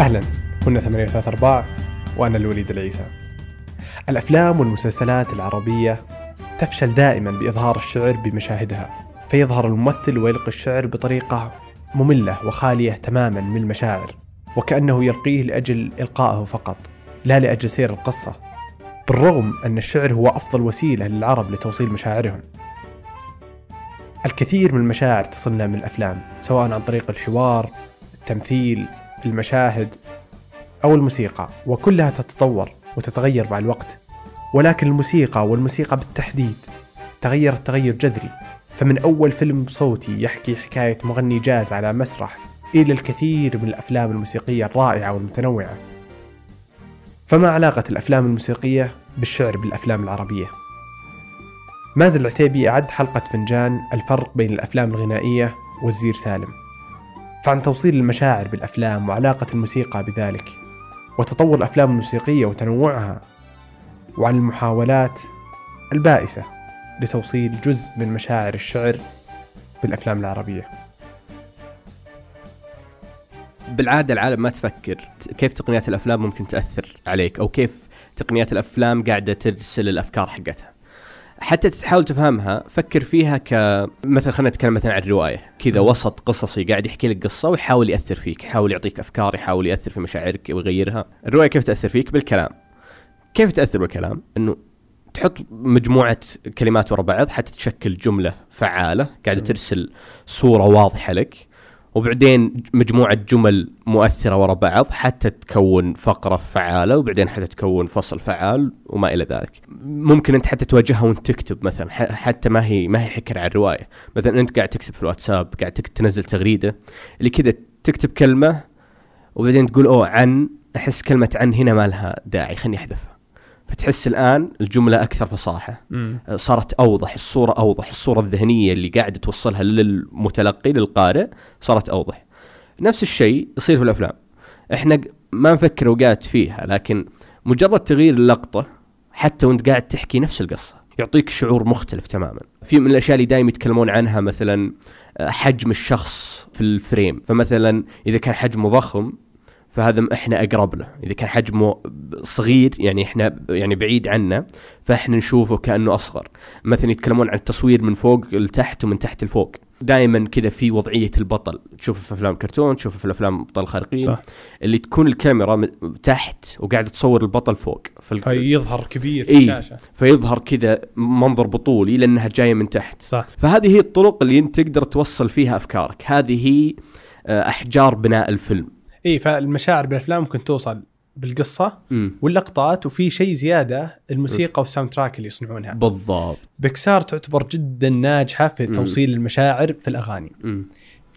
أهلا. هنا ثمانية وثلاث أرباع وأنا الوليد العيسى. الأفلام والمسلسلات العربية تفشل دائما بإظهار الشعر بمشاهدها فيظهر الممثل ويلقي الشعر بطريقة مملة وخالية تماما من المشاعر وكأنه يلقيه لأجل إلقائه فقط لا لأجل سير القصة بالرغم أن الشعر هو أفضل وسيلة للعرب لتوصيل مشاعرهم. الكثير من المشاعر تصلنا من الأفلام سواء عن طريق الحوار التمثيل المشاهد أو الموسيقى وكلها تتطور وتتغير مع الوقت. ولكن الموسيقى والموسيقى بالتحديد تغيرت تغير جذري. فمن أول فيلم صوتي يحكي حكاية مغني جاز على مسرح إلى الكثير من الأفلام الموسيقية الرائعة والمتنوعة. فما علاقة الأفلام الموسيقية بالشعر بالأفلام العربية؟ مازن العتيبي أعد حلقة فنجان الفرق بين الأفلام الغنائية والزير سالم. فعن توصيل المشاعر بالأفلام وعلاقة الموسيقى بذلك وتطور الأفلام الموسيقية وتنوعها وعن المحاولات البائسة لتوصيل جزء من مشاعر الشعر بالأفلام العربية. بالعادة العالم ما تفكر كيف تقنيات الأفلام ممكن تأثر عليك أو كيف تقنيات الأفلام قاعدة ترسل الأفكار حقتها؟ حتى تحاول تفهمها فكر فيها ك مثلا خلينا نتكلم مثلا عن الروايه كذا. وسط قصصي قاعد يحكي لك قصة ويحاول يأثر فيك يحاول يعطيك أفكار يحاول يأثر في مشاعرك ويغيرها. الرواية كيف تأثر فيك؟ بالكلام. كيف تأثر بالكلام؟ إنه تحط مجموعة كلمات ورا بعض حتى تشكل جملة فعالة قاعدة. ترسل صورة واضحة لك. وبعدين مجموعة جمل مؤثرة ورا بعض حتى تكون فقرة فعالة وبعدين حتى تكون فصل فعال وما إلى ذلك. ممكن أنت حتى تواجهها وأنت تكتب مثلا حتى ما هي ما هي حكر على الرواية مثلا أنت قاعد تكتب في الواتساب قاعد تنزل تغريدة اللي كذا تكتب كلمة وبعدين تقول أوه عن أحس كلمة عن هنا ما لها داعي خليني أحذفها. فتحس الآن الجملة أكثر فصاحة. صارت أوضح الصورة أوضح الصورة الذهنية اللي قاعدة توصلها للمتلقي للقارئ صارت أوضح. نفس الشيء يصير في الأفلام. إحنا ما نفكر اوقات فيها لكن مجرد تغيير اللقطة حتى وأنت قاعد تحكي نفس القصة يعطيك شعور مختلف تماما. في من الأشياء اللي دائما يتكلمون عنها مثلا آه، حجم الشخص في الفريم. فمثلا إذا كان حجمه ضخم فهذا إحنا اقرب له إذا كان حجمه صغير يعني إحنا يعني بعيد عنا فإحنا نشوفه كأنه أصغر. مثلا يتكلمون عن التصوير من فوق لتحت ومن تحت لفوق. دائما كذا في وضعية البطل. تشوفه في أفلام كرتون تشوفه في الأفلام أبطال خارقين. صح. اللي تكون الكاميرا تحت وقاعده تصور البطل فوق. فال... فيظهر كبير في إيه. الشاشة. فيظهر كذا منظر بطولي لأنها جاية من تحت. صح. فهذه هي الطرق اللي أنت تقدر توصل فيها أفكارك. هذه هي آه، أحجار بناء الفيلم. إي فالمشاعر بالأفلام ممكن توصل بالقصة مم. واللقطات وفي شيء زيادة الموسيقى وال soundtrack اللي يصنعونها بالضبط بيكسار تعتبر جدا ناجحة في. توصيل المشاعر في الأغاني مم.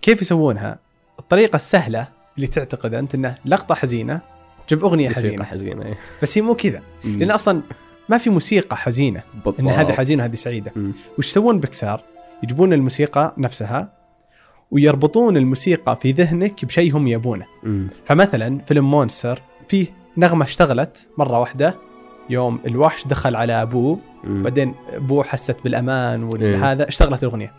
كيف يسوونها الطريقة السهلة اللي تعتقد أنت إنه لقطة حزينة جيب أغنية موسيقى حزينة حزينة إيه. بس هي مو كذا. لأن أصلا ما في موسيقى حزينة بالضبط إن هذه حزينة وهذه سعيدة. وش يسوون بيكسار يجيبون الموسيقى نفسها ويربطون الموسيقى في ذهنك بشيء هم يبونه مم. فمثلا فيلم مونستر فيه نغمة اشتغلت مرة واحدة يوم الوحش دخل على أبوه مم. بعدين أبوه حست بالأمان إيه. وهذا اشتغلت الأغنية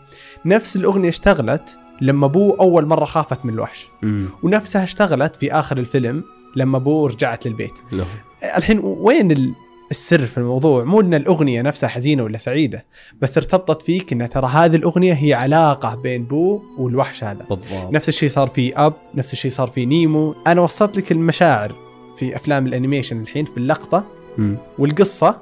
نفس الأغنية اشتغلت لما أبوه أول مرة خافت من الوحش مم. ونفسها اشتغلت في آخر الفيلم لما أبوه رجعت للبيت له. الحين وين ال- السر في الموضوع. مو إن الأغنية نفسها حزينة ولا سعيدة بس ارتبطت فيك إن ترى هذه الأغنية هي علاقة بين Boo والوحش هذا. بالضبط. نفس الشيء صار في Up نفس الشيء صار في Nemo. أنا وصلت لك المشاعر في أفلام ال animation الحين باللقطه مم. والقصة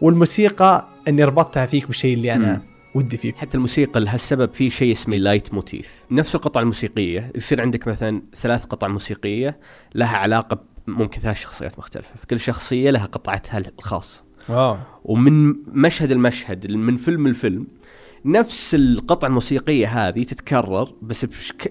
والموسيقى إني ربطتها فيك بالشيء اللي أنا مم. ودي فيه. حتى الموسيقى لهالسبب في شيء اسمه leitmotif نفس القطعة الموسيقية يصير عندك مثلا ثلاث قطع موسيقية لها علاقة ب- ممكن ثلاث شخصيات مختلفة فكل شخصية لها قطعتها الخاصة واو. ومن مشهد المشهد من فيلم الفيلم نفس القطعة الموسيقية هذه تتكرر بس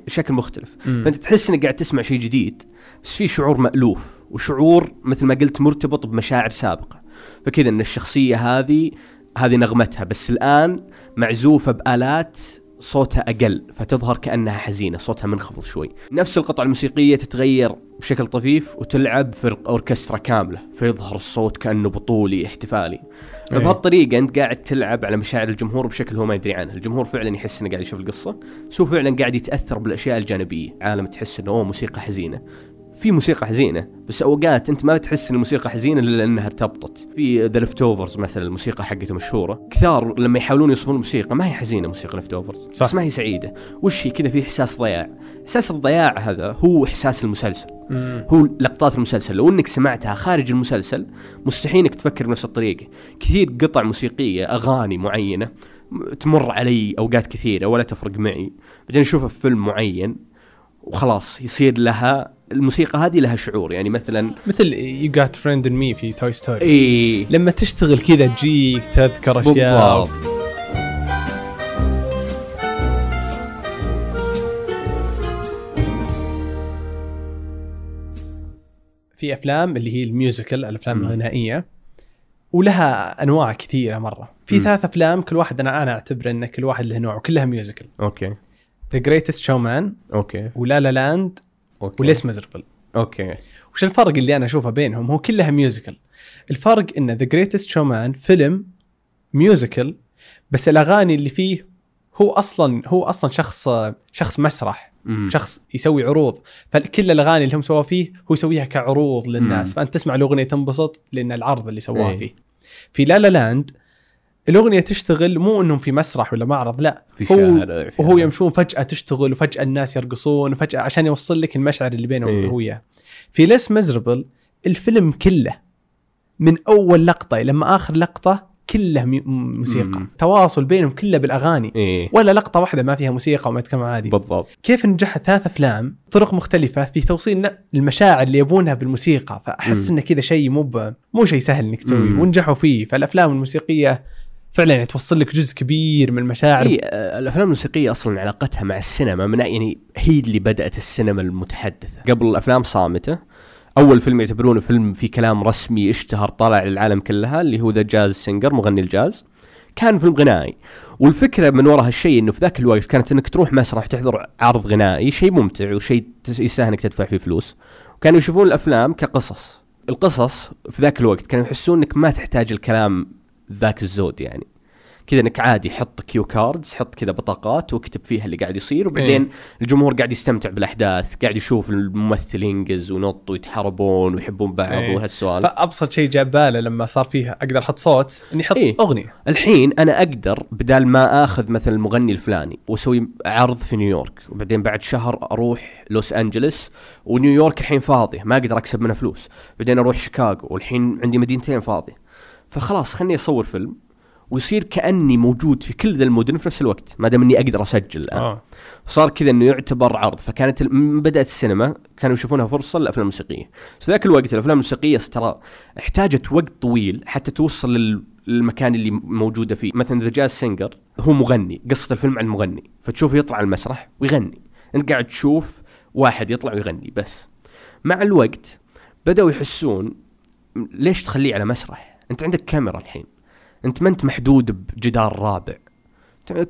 بشكل مختلف. فأنت تحس إنك قاعد تسمع شيء جديد بس في شعور مألوف وشعور مثل ما قلت مرتبط بمشاعر سابقة. فكذا إن الشخصية هذه هذه نغمتها بس الآن معزوفة بآلات صوتها أقل فتظهر كأنها حزينة صوتها منخفض شوي. نفس القطعه الموسيقية تتغير بشكل طفيف وتلعب في أوركسترا كاملة فيظهر الصوت كأنه بطولي احتفالي. أي. بهالطريقة أنت قاعد تلعب على مشاعر الجمهور بشكل هو ما يدري عنه. الجمهور فعلا يحس إنه قاعد يشوف القصة بس هو فعلا قاعد يتأثر بالأشياء الجانبية. عالم تحس إنه أوه موسيقى حزينة. في موسيقى حزينة بس أوقات أنت ما تحس إن الموسيقى حزينة إلا لأنها ارتبطت في The Leftovers مثلا الموسيقى حقته مشهورة. كثار لما يحاولون يوصفون الموسيقى ما هي حزينة موسيقى Leftovers صح. بس ما هي سعيدة. وش هي؟ كذا في إحساس ضياع. إحساس الضياع هذا هو إحساس المسلسل. هو لقطات المسلسل. لو إنك سمعتها خارج المسلسل مستحيل إنك تفكر بنفس الطريقة. كثير قطع موسيقية أغاني معينة تمر علي أوقات كثيرة ولا تفرق معي. بعدين اشوفها في فيلم معين وخلاص يصير لها الموسيقى هذه لها شعور يعني مثلا مثل You've Got a Friend in Me في Toy Story إي. لما تشتغل كذا تجيك تذكر أشياء. بالضبط. في أفلام اللي هي ال musical الأفلام. الغنائية ولها أنواع كثيرة مرة. في. ثلاث أفلام كل واحد أنا أنا أعتبر إن كل واحد له نوع وكلها musical okay. The Greatest Showman okay. و La La Land okay. و Les Misérables okay. وش الفرق اللي أنا أشوفه بينهم؟ هو كلها musical الفرق إن The Greatest Showman فيلم musical بس الأغاني اللي فيه هو أصلا هو أصلا شخص شخص مسرح مم. شخص يسوي عروض. فكل الأغاني اللي هم سووها فيه هو يسويها كعروض للناس. مم. فأنت تسمع الأغنية تنبسط لأن العرض اللي سواه إيه. فيه. في لا لا لاند الأغنية تشتغل مو إنهم في مسرح ولا معرض لا في هو وهو. يمشون فجأة تشتغل وفجأة الناس يرقصون وفجأة عشان يوصل لك المشعر اللي بينه إيه. هو في ليس ميزربل الفيلم كله من أول لقطة لما آخر لقطة كله موسيقى مم. تواصل بينهم كله بالأغاني إيه ولا لقطة واحدة ما فيها موسيقى وما يتكلم عادي بالضبط كيف نجح ثلاث أفلام طرق مختلفة في توصيل المشاعر اللي يبونها بالموسيقى فأحس. انه كذا شيء مو مو شيء سهل إنك تسويه. ونجحوا فيه فالأفلام الموسيقية فعلا يعني توصل لك جزء كبير من المشاعر. إي آه، الأفلام الموسيقية أصلا علاقتها مع السينما من يعني هي اللي بدأت السينما المتحدثة. قبل الأفلام صامتة. أول فيلم يعتبرونه فيلم في كلام رسمي اشتهر طلع للعالم كلها اللي هو The Jazz Singer مغني الجاز. كان فيلم غنائي. والفكرة من وراء هالشيء إنه في ذاك الوقت كانت إنك تروح مسرح تحضر عرض غنائي شيء ممتع وشيء يستاهل إنك تدفع فيه فلوس. وكانوا يشوفون الأفلام كقصص. القصص في ذاك الوقت كانوا يحسون إنك ما تحتاج الكلام ذاك الزود يعني كذا إنك عادي حط cue cards حط كذا بطاقات واكتب فيها اللي قاعد يصير وبعدين إيه. الجمهور قاعد يستمتع بالأحداث قاعد يشوف الممثل ينقز ونط ويتحاربون ويحبون بعض إيه. وهالسوالف فأبسط شيء جاء باله لما صار فيها أقدر أحط صوت إني أحط إيه. أغنية الحين أنا أقدر بدال ما آخذ مثلا المغني الفلاني وأسوي عرض في نيويورك وبعدين بعد شهر أروح لوس أنجلس ونيويورك الحين فاضية ما أقدر أكسب منها فلوس بعدين أروح شيكاغو والحين عندي مدينتين فاضية فخلاص خلني أصور فيلم ويصير كأني موجود في كل ذا المدن في نفس الوقت ما دام إني أقدر أسجل الآن. آه. صار كذا إنه يعتبر عرض فكانت من بدأت السينما كانوا يشوفونها فرصة للأفلام الموسيقية. في ذاك الوقت الأفلام الموسيقية ترى احتاجت وقت طويل حتى توصل لل- للمكان اللي موجودة فيه. مثلا The Jazz Singer هو مغني قصة الفيلم عن مغني فتشوفه يطلع على المسرح ويغني. أنت قاعد تشوف واحد يطلع ويغني بس. مع الوقت بدأوا يحسون ليش تخليه على مسرح؟ انت عندك كاميرا الحين. انت ما انت محدود بجدار رابع.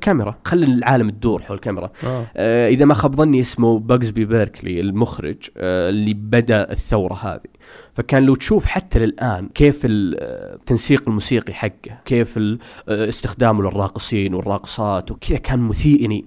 كاميرا خلي العالم تدور حول الكاميرا. آه. آه، إذا ما خاب ظني اسمه باجزبي بيركلي المخرج آه، اللي بدأ الثورة هذه. فكان لو تشوف حتى للآن كيف ال- آه، التنسيق الموسيقي حقه كيف آه، استخدامه للراقصين والراقصات وكذا كان مثير يعني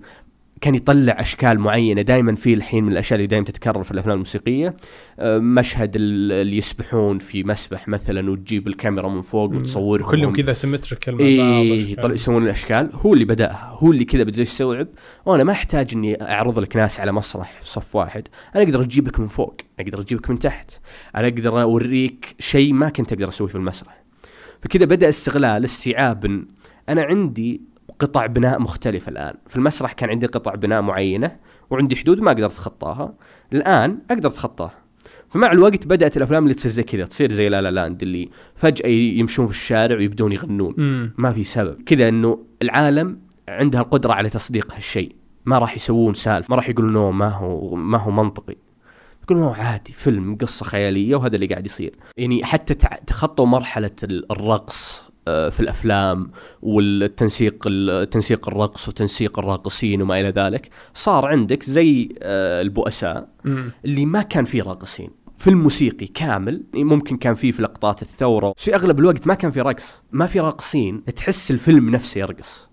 كان يطلع أشكال معينة دائما في الحين من الأشياء اللي دائما تتكرر في الأفلام الموسيقية. آه، مشهد ال- اللي يسبحون في مسبح مثلا وتجيب الكاميرا من فوق وتصورهم. كلهم كذا سيمتريكال مع بعض. أشكال. يطلع يسوون الأشكال. هو اللي بدأها. هو اللي كذا بدأ يستوعب. وأنا ما أحتاج إني أعرض لك ناس على مسرح في صف واحد. أنا أقدر اجيبك من فوق. أقدر اجيبك من تحت. أنا أقدر أوريك شيء ما كنت أقدر أسويه في المسرح. فكذا بدأ استغلال استيعاب أنا عندي قطع بناء مختلفة الآن. في المسرح كان عندي قطع بناء معينة وعندي حدود ما أقدر أتخطاها. الآن أقدر أتخطاها. فمع الوقت بدأت الأفلام اللي تصير زي كذا تصير زي لا لا لاند اللي فجأة يمشون في الشارع ويبدون يغنون. امم ما في سبب. كذا إنه العالم عندها القدرة على تصديق هالشيء. ما راح يسوون سالفة ما راح يقولون نو ما هو ما هو منطقي. يقولون هو عادي فيلم قصة خيالية وهذا اللي قاعد يصير. يعني حتى تخطوا مرحلة ال- الرقص في الأفلام والتنسيق ال- تنسيق الرقص وتنسيق الراقصين وما إلى ذلك صار عندك زي آه، البؤساء اللي ما كان فيه راقصين. فيلم موسيقي كامل ممكن كان فيه في لقطات الثورة. بس في أغلب الوقت ما كان في رقص ما في راقصين. تحس الفيلم نفسه يرقص.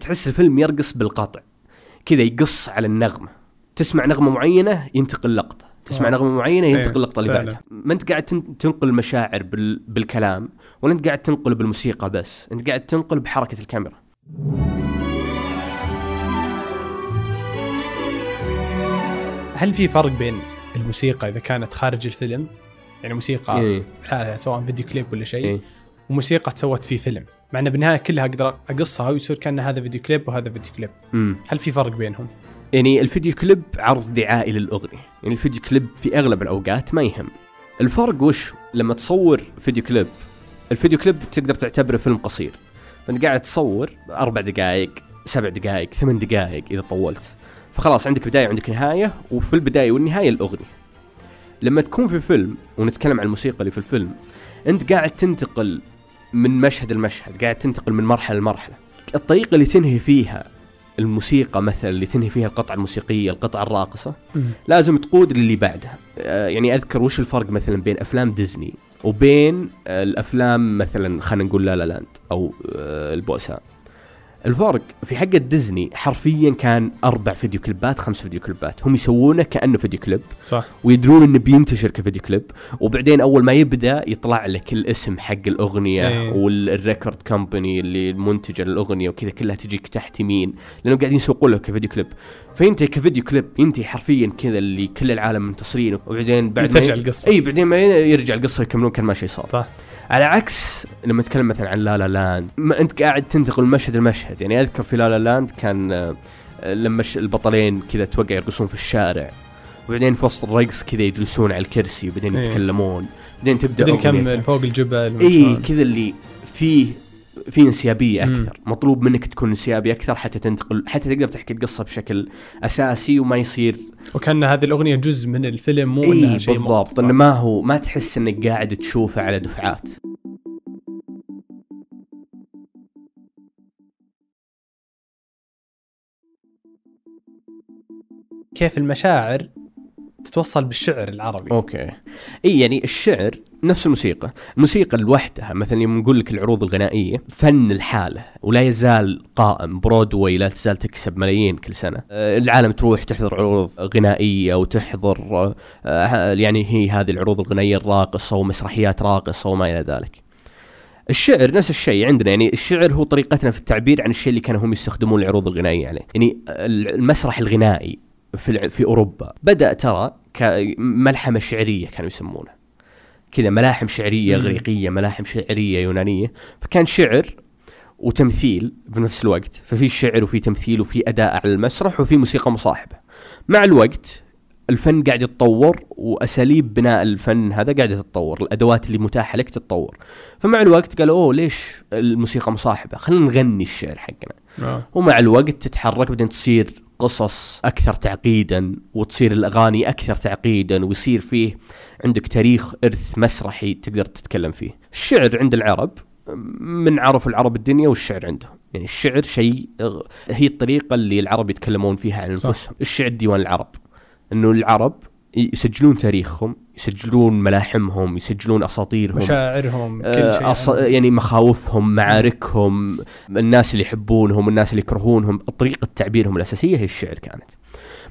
تحس الفيلم يرقص بالقطع. كذا يقص على النغمة. تسمع نغمة معينة ينتقل لقطة. تسمع آه. نغمة معينة ينتقل إيه، اللقطه اللي فعلا. بعدها ما أنت قاعد تن- تنقل مشاعر بال... بالكلام ولا أنت قاعد تنقل بالموسيقى بس أنت قاعد تنقل بحركة الكاميرا هل في فرق بين الموسيقى إذا كانت خارج الفيلم يعني موسيقى إيه. لا سواء فيديو كليب ولا شيء إيه. وموسيقى تسوت في فيلم مع انه بالنهاية كلها أقدر أقصها ويصير كأن هذا فيديو كليب وهذا فيديو كليب امم هل في فرق بينهم؟ يعني الفيديو كليب عرض دعائي للأغنية. يعني الفيديو كليب في أغلب الأوقات ما يهم. الفرق وش لما تصور فيديو كليب؟ الفيديو كليب تقدر تعتبره فيلم قصير. فانت قاعد تصور أربع دقائق سبع دقائق ثمان دقائق إذا طولت. فخلاص عندك بداية وعندك نهاية وفي البداية والنهاية الأغنية. لما تكون في فيلم ونتكلم عن الموسيقى اللي في الفيلم أنت قاعد تنتقل من مشهد لمشهد قاعد تنتقل من مرحلة لمرحلة. الطريقة اللي تنهي فيها الموسيقى مثلا اللي تنهي فيها القطعة الموسيقية القطعة الراقصة لازم تقود للي بعدها. آه، يعني أذكر وش الفرق مثلا بين أفلام ديزني وبين آه، الأفلام مثلا خلينا نقول لا لا لاند أو آه، البؤساء؟ الفرق في حق ديزني حرفيا كان أربع فيديو كليبات خمس فيديو كليبات. هم يسوونه كأنه فيديو كليب. صح. ويدرون إنه بينتشر كفيديو كليب. وبعدين أول ما يبدأ يطلع لك الاسم حق الأغنية إيه. وال record company اللي منتجة للأغنية وكذا كلها تجيك تحت يمين. لأنهم قاعدين يسوقون له كفيديو كليب. فينتهي كفيديو كليب ينتهي حرفيا كذا اللي كل العالم منتصرين وبعدين بعد ما ترجع القصة. إي بعدين ما يرجع القصة يكملون كأن ما شيء صار صح. على عكس لما نتكلم مثلا عن لا لا لاند ما أنت قاعد تنتقل من مشهد لمشهد يعني أذكر في لا لا لاند كان آه، لما البطلين كذا توقع يرقصون في الشارع وبعدين في وسط الرقص كذا يجلسون على الكرسي وبعدين إيه. يتكلمون بعدين تبدأ بعدين. يكمل فوق الجبل اي. كذا اللي فيه في انسيابية مم. أكثر مطلوب منك تكون انسيابي أكثر حتى تنتقل حتى تقدر تحكي القصة بشكل أساسي وما يصير وكأن هذه الأغنية جزء من الفيلم مو إي إنها شيء بالضبط. إنه ما هو ما تحس إنك قاعد تشوفه على دفعات كيف المشاعر تتوصل بالشعر العربي. أوكي. إي يعني الشعر نفس الموسيقى. الموسيقى لوحدها مثلا يوم نقول لك العروض الغنائية فن الحالة ولا يزال قائم. برودواي لا تزال تكسب ملايين كل سنة. آه، العالم تروح تحضر عروض غنائية وتحضر آه، يعني هي هذه العروض الغنائية الراقصة ومسرحيات راقصة وما إلى ذلك. الشعر نفس الشيء عندنا يعني الشعر هو طريقتنا في التعبير عن الشيء اللي كانوا هم يستخدمون العروض الغنائية عليه. يعني المسرح الغنائي في في أوروبا. بدأ ترى كملحمه شعرية كانوا يسمونها كذا ملاحم شعرية. اغريقيه ملاحم شعرية يونانية. فكان شعر وتمثيل بنفس الوقت. ففي شعر وفي تمثيل وفي أداء على المسرح وفي موسيقى مصاحبة. مع الوقت الفن قاعد يتطور وأساليب بناء الفن هذا قاعدة تتطور. الأدوات اللي متاحة لك تتطور. فمع الوقت قالوا أوه ليش الموسيقى مصاحبة؟ خلينا نغني الشعر حقنا. آه. ومع الوقت تتحرك بعدين تصير قصص أكثر تعقيدا وتصير الأغاني أكثر تعقيدا ويصير فيه عندك تاريخ إرث مسرحي تقدر تتكلم فيه. الشعر عند العرب من عرف العرب الدنيا والشعر عندهم، يعني الشعر شيء هي الطريقة اللي العرب يتكلمون فيها عن. أنفسهم، الشعر ديوان العرب. إنه العرب يسجلون تاريخهم، يسجلون ملاحمهم، يسجلون أساطيرهم مشاعرهم كل آه، شيء. أص... يعني مخاوفهم معاركهم الناس اللي يحبونهم الناس اللي يكرهونهم طريقة تعبيرهم الأساسية هي الشعر كانت.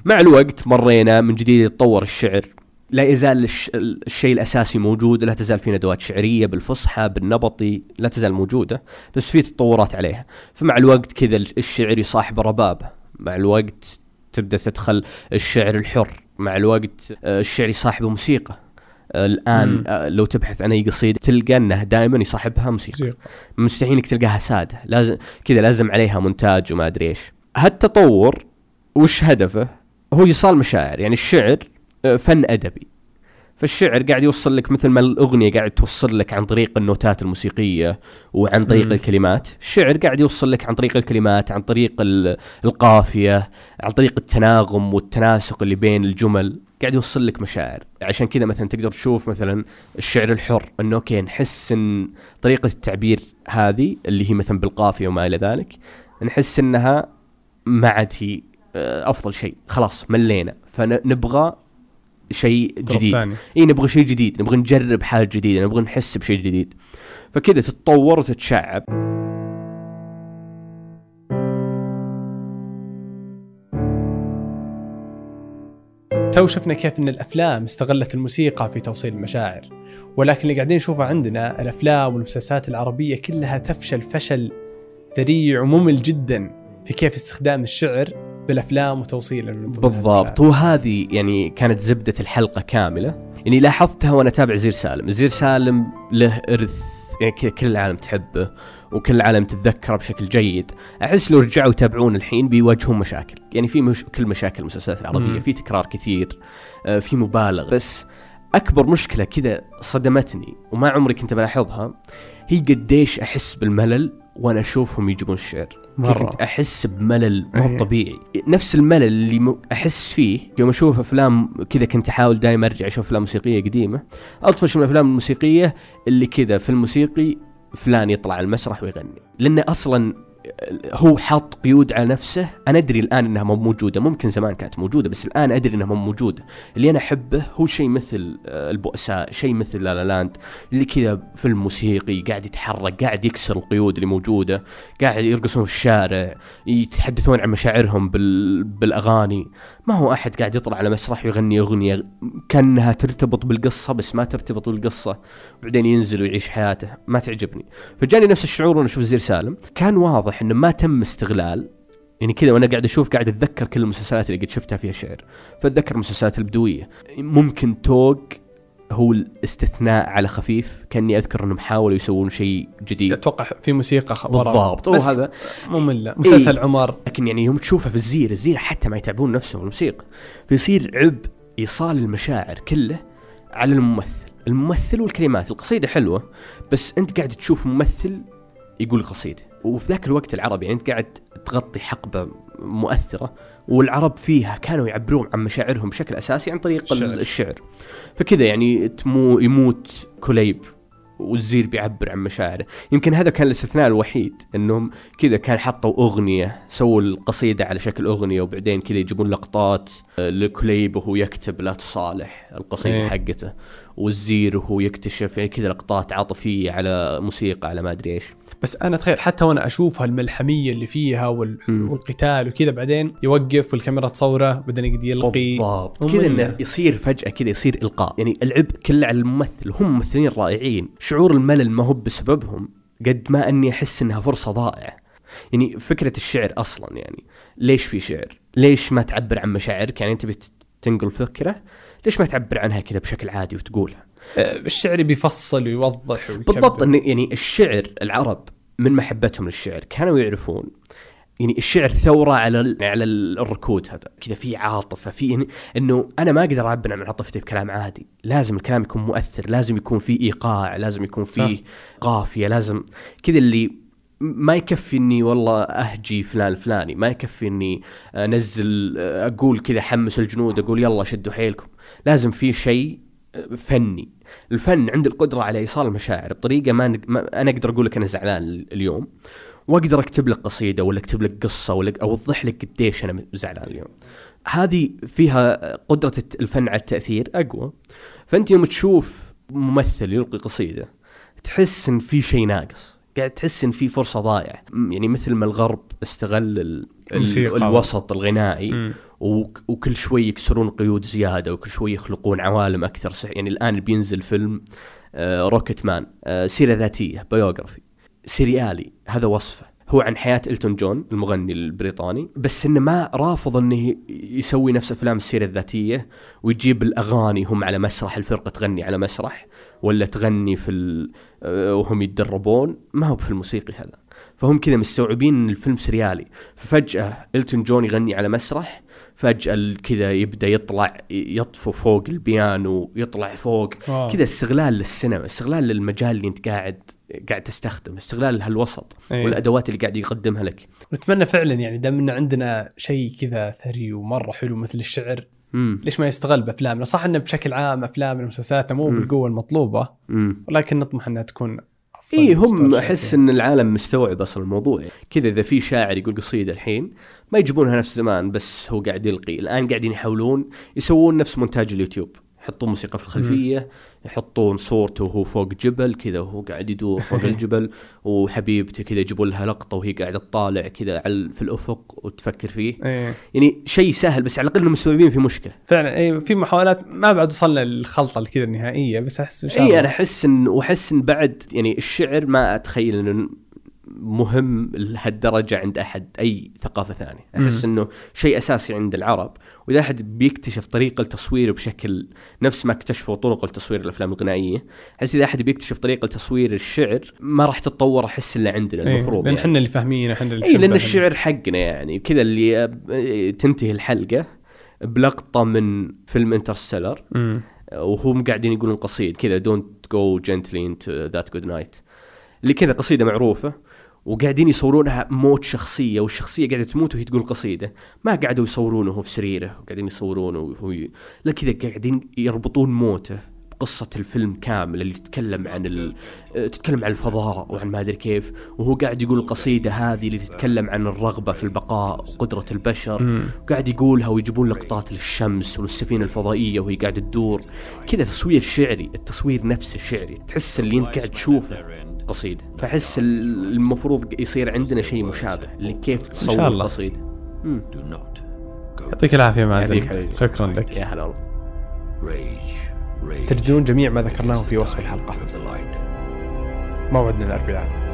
مع الوقت مرينا من جديد يتطور الشعر لا يزال الش... الشيء الأساسي موجود لا تزال في ندوات شعرية بالفصحى بالنبطي لا تزال موجودة بس في تطورات عليها. فمع الوقت كذا الشعر يصاحب ربابة مع الوقت تبدأ تدخل الشعر الحر. مع الوقت آه، الشعر يصاحب موسيقى. آه، الآن مم. آه، لو تبحث عن أي قصيدة تلقى انه دائما يصاحبها موسيقى. موسيقى. مستحيل إنك تلقاها سادة. لازم كذا لازم عليها مونتاج وما أدري إيش. هالتطور وش هدفه؟ هو ايصال مشاعر. يعني الشعر فن أدبي. فالشعر قاعد يوصل لك مثل ما الأغنية قاعد توصل لك عن طريق النوتات الموسيقية وعن طريق مم. الكلمات. الشعر قاعد يوصل لك عن طريق الكلمات عن طريق ال- القافية عن طريق التناغم والتناسق اللي بين الجمل. قاعد يوصل لك مشاعر. عشان كذا مثلا تقدر تشوف مثلا الشعر الحر إنه أوكي نحس إن طريقة التعبير هذه اللي هي مثلا بالقافية وما إلى ذلك نحس إنها ما عاد هي آه، أفضل شيء. خلاص ملينا. فنبغى شيء جديد. اي نبغى شيء جديد نبغى نجرب حاجة جديده نبغى نحس بشيء جديد. فكذا تتطور وتتشعب. تو شفنا كيف إن الأفلام استغلت الموسيقى في توصيل المشاعر. ولكن اللي قاعدين نشوفه عندنا الأفلام والمسلسلات العربية كلها تفشل فشل ذريع وممل جدا في كيف استخدام الشعر بالأفلام وتوصيله بالضبط. وهذه يعني كانت زبدة الحلقة كاملة. يعني لاحظتها وأنا أتابع زير سالم. زير سالم له إرث يعني كل العالم تحبه وكل العالم تتذكره بشكل جيد. أحس لو رجعوا يتابعون الحين بيواجهون مشاكل. يعني في مش كل مشاكل المسلسلات العربية. في تكرار كثير آه، في مبالغه بس أكبر مشكلة كذا صدمتني وما عمري كنت بلاحظها هي قديش أحس بالملل وأنا أشوفهم يجيبون الشعر. كنت أحس بملل مو إيه. طبيعي نفس الملل اللي أحس فيه يوم أشوف أفلام كذا كنت أحاول دائما أرجع أشوف أفلام موسيقية قديمة أطفش من الأفلام الموسيقية اللي كذا في الموسيقي فلان يطلع على المسرح ويغني لأنه أصلا هو حاط قيود على نفسه. أنا أدري الآن إنها مو موجودة. ممكن زمان كانت موجودة بس الآن أدري إنها مو موجودة. اللي أنا أحبه هو شيء مثل آه، البؤساء شيء مثل لا لا لاند اللي كذا فيلم موسيقي قاعد يتحرك قاعد يكسر القيود اللي موجودة قاعد يرقصون في الشارع يتحدثون عن مشاعرهم بال... بالأغاني. ما هو أحد قاعد يطلع على مسرح ويغني أغنية كأنها ترتبط بالقصة بس ما ترتبط بالقصة. وبعدين ينزل ويعيش حياته. ما تعجبني. فجاني نفس الشعور وأنا أشوف زير سالم. كان واضح إنه ما تم استغلال. يعني كذا وأنا قاعد أشوف قاعد أتذكر كل المسلسلات اللي قد شفتها فيها شعر. فأتذكر المسلسلات البدوية. ممكن توق هو الاستثناء على خفيف كأني أذكر إنهم حاولوا يسوون شيء جديد. أتوقع في موسيقى. بالضبط. بس وهذا مملة. مسلسل عمر. لكن يعني يوم تشوفه في الزير الزير حتى ما يتعبون نفسهم الموسيقى. فيصير عبء إيصال المشاعر كله على الممثل. الممثل والكلمات القصيدة حلوة بس أنت قاعد تشوف ممثل يقول قصيدة. وفي ذاك الوقت العرب يعني انت قاعد تغطي حقبة مؤثرة والعرب فيها كانوا يعبرون عن مشاعرهم بشكل أساسي عن طريق الشعر. الشعر. فكذا يعني تمو يموت كليب والزير بيعبر عن مشاعره يمكن هذا كان الاستثناء الوحيد إنهم كذا كان حطوا أغنية سووا القصيدة على شكل أغنية وبعدين كذا يجيبون لقطات آه، لكليب وهو يكتب لا تصالح القصيدة إيه. حقته والزير وهو يكتشف يعني كذا لقطات عاطفية على موسيقى على ما أدري إيش. بس أنا اتخيل حتى وأنا أشوف هالملحمية اللي فيها وال... والقتال وكذا بعدين يوقف والكاميرا تصوره بعدين يقعد يلقي. بالضبط. كذا إنه يصير فجأة كذا يصير إلقاء. يعني العبء كله على الممثل. هم ممثلين رائعين. شعور الملل ما هو بسببهم قد ما أني أحس إنها فرصة ضائعة. يعني فكرة الشعر أصلا يعني ليش في شعر؟ ليش ما تعبر عن مشاعرك؟ يعني أنت تنقل فكرة ليش ما تعبر عنها كذا بشكل عادي وتقولها آه، الشعر بيفصل ويوضح. بالضبط إن يعني الشعر العرب من محبتهم للشعر كانوا يعرفون يعني الشعر ثورة على على ال- الركود هذا كذا في عاطفة في يعني إنه أنا ما أقدر أعبر عن عاطفتي بكلام عادي لازم الكلام يكون مؤثر لازم يكون فيه إيقاع لازم يكون فيه صح. قافية لازم كذا اللي ما يكفي إني والله أهجي فلان الفلاني ما يكفي إني أنزل أقول كذا حمس الجنود أقول يلا شدوا حيلكم. لازم في شيء فني. الفن عنده القدرة على إيصال المشاعر بطريقة ما, ما أنا أقدر أقول لك أنا زعلان اليوم. وأقدر أكتب لك قصيدة ولا أكتب لك قصة ولا أوضح لك قديش أنا زعلان اليوم. هذه فيها قدرة الفن على التأثير أقوى. فأنت يوم تشوف ممثل يلقي قصيدة تحس إن في شيء ناقص. قاعد تحس إن في فرصة ضايعة. يعني مثل ما الغرب استغل ال... الوسط الغنائي. وك- وكل شوي يكسرون قيود زيادة وكل شوي يخلقون عوالم أكثر سح... يعني الآن بينزل فيلم آه روكيت مان آه سيرة ذاتية biography سريالي هذا وصفه. هو عن حياة إلتون جون المغني البريطاني بس إنه ما رافض إنه يسوي نفس أفلام السيرة الذاتية ويجيب الأغاني هم على مسرح الفرقة تغني على مسرح ولا تغني في ال... آه، وهم يتدربون. ما هو في الموسيقي هذا. فهم كذا مستوعبين إن الفيلم سريالي. ففجأة إلتون جون يغني على مسرح فجأة كذا يبدأ يطلع يطفو فوق البيانو يطلع فوق. كذا استغلال للسينما استغلال للمجال اللي أنت قاعد قاعد تستخدم استغلال لهالوسط أيه. والأدوات اللي قاعد يقدمها لك. نتمنى فعلا يعني دام إن عندنا شيء كذا ثري ومرة حلو مثل الشعر امم ليش ما يستغل بأفلامنا؟ صح إنه بشكل عام افلامنا ومسلسلاتنا مو مم. بالقوة المطلوبة امم ولكن نطمح إنها تكون أفضل اي هم أحس. إن العالم مستوعب أصلا الموضوع. كذا إذا في شاعر يقول قصيدة الحين ما يجيبونها نفس زمان بس هو قاعد يلقي. الآن قاعدين يحاولون يسوون نفس مونتاج اليوتيوب. يحطون موسيقى في الخلفية يحطون صورته وهو فوق جبل كذا وهو قاعد يدور فوق الجبل وحبيبته كذا يجيبوا لها لقطة وهي قاعدة تطالع كذا في الأفق وتفكر فيه. إيه. يعني شيء سهل بس على الأقل إنهم مستوعبين في مشكلة. فعلا إيه في محاولات ما بعد وصلنا للخلطة كذا النهائية بس أحس إن شاء اي الله أنا أحس ان وأحس إن بعد يعني الشعر ما أتخيل إنه مهم لهالدرجة عند أحد أي ثقافة ثانية، أحس إنه شيء أساسي عند العرب، وإذا أحد بيكتشف طريقه التصوير بشكل نفس ما اكتشفوا طرق التصوير الأفلام الغنائية، أحس إذا أحد بيكتشف طريقه تصوير الشعر ما راح تتطور أحس إلا عندنا إيه، المفروض لأن يعني. إحنا اللي فاهمين إحنا اللي اي لأن. الشعر حقنا يعني كذا اللي تنتهي الحلقة بلقطة من فيلم انترستيلر. وهم قاعدين يقولون قصيد كذا don't go gently into that good night اللي كذا قصيدة معروفة وقاعدين يصورونها موت شخصية والشخصية قاعدة تموت وهي تقول قصيدة. ما قعدوا يصورونه وهو في سريره وقاعدين يصورونه وهو ي... لا كذا قاعدين يربطون موته بقصة الفيلم كامل اللي تتكلم عن ال... تتكلم عن الفضاء وعن ما أدري كيف وهو قاعد يقول القصيدة هذه اللي تتكلم عن الرغبة في البقاء وقدرة البشر. قاعد يقولها ويجيبون لقطات للشمس وللسفينة الفضائية وهي قاعدة تدور. كذا تصوير شعري التصوير نفسه شعري تحس اللي أنت قاعد تشوفه. قصيدة فأحس ال- المفروض يصير عندنا شيء مشابه اللي كيف تصور not go. يعطيك العافية مازن يعطيك حبيبي. شكرا لك يا هلا والله. تجدون جميع ما ذكرناه في وصف light. موعدنا الأربعاء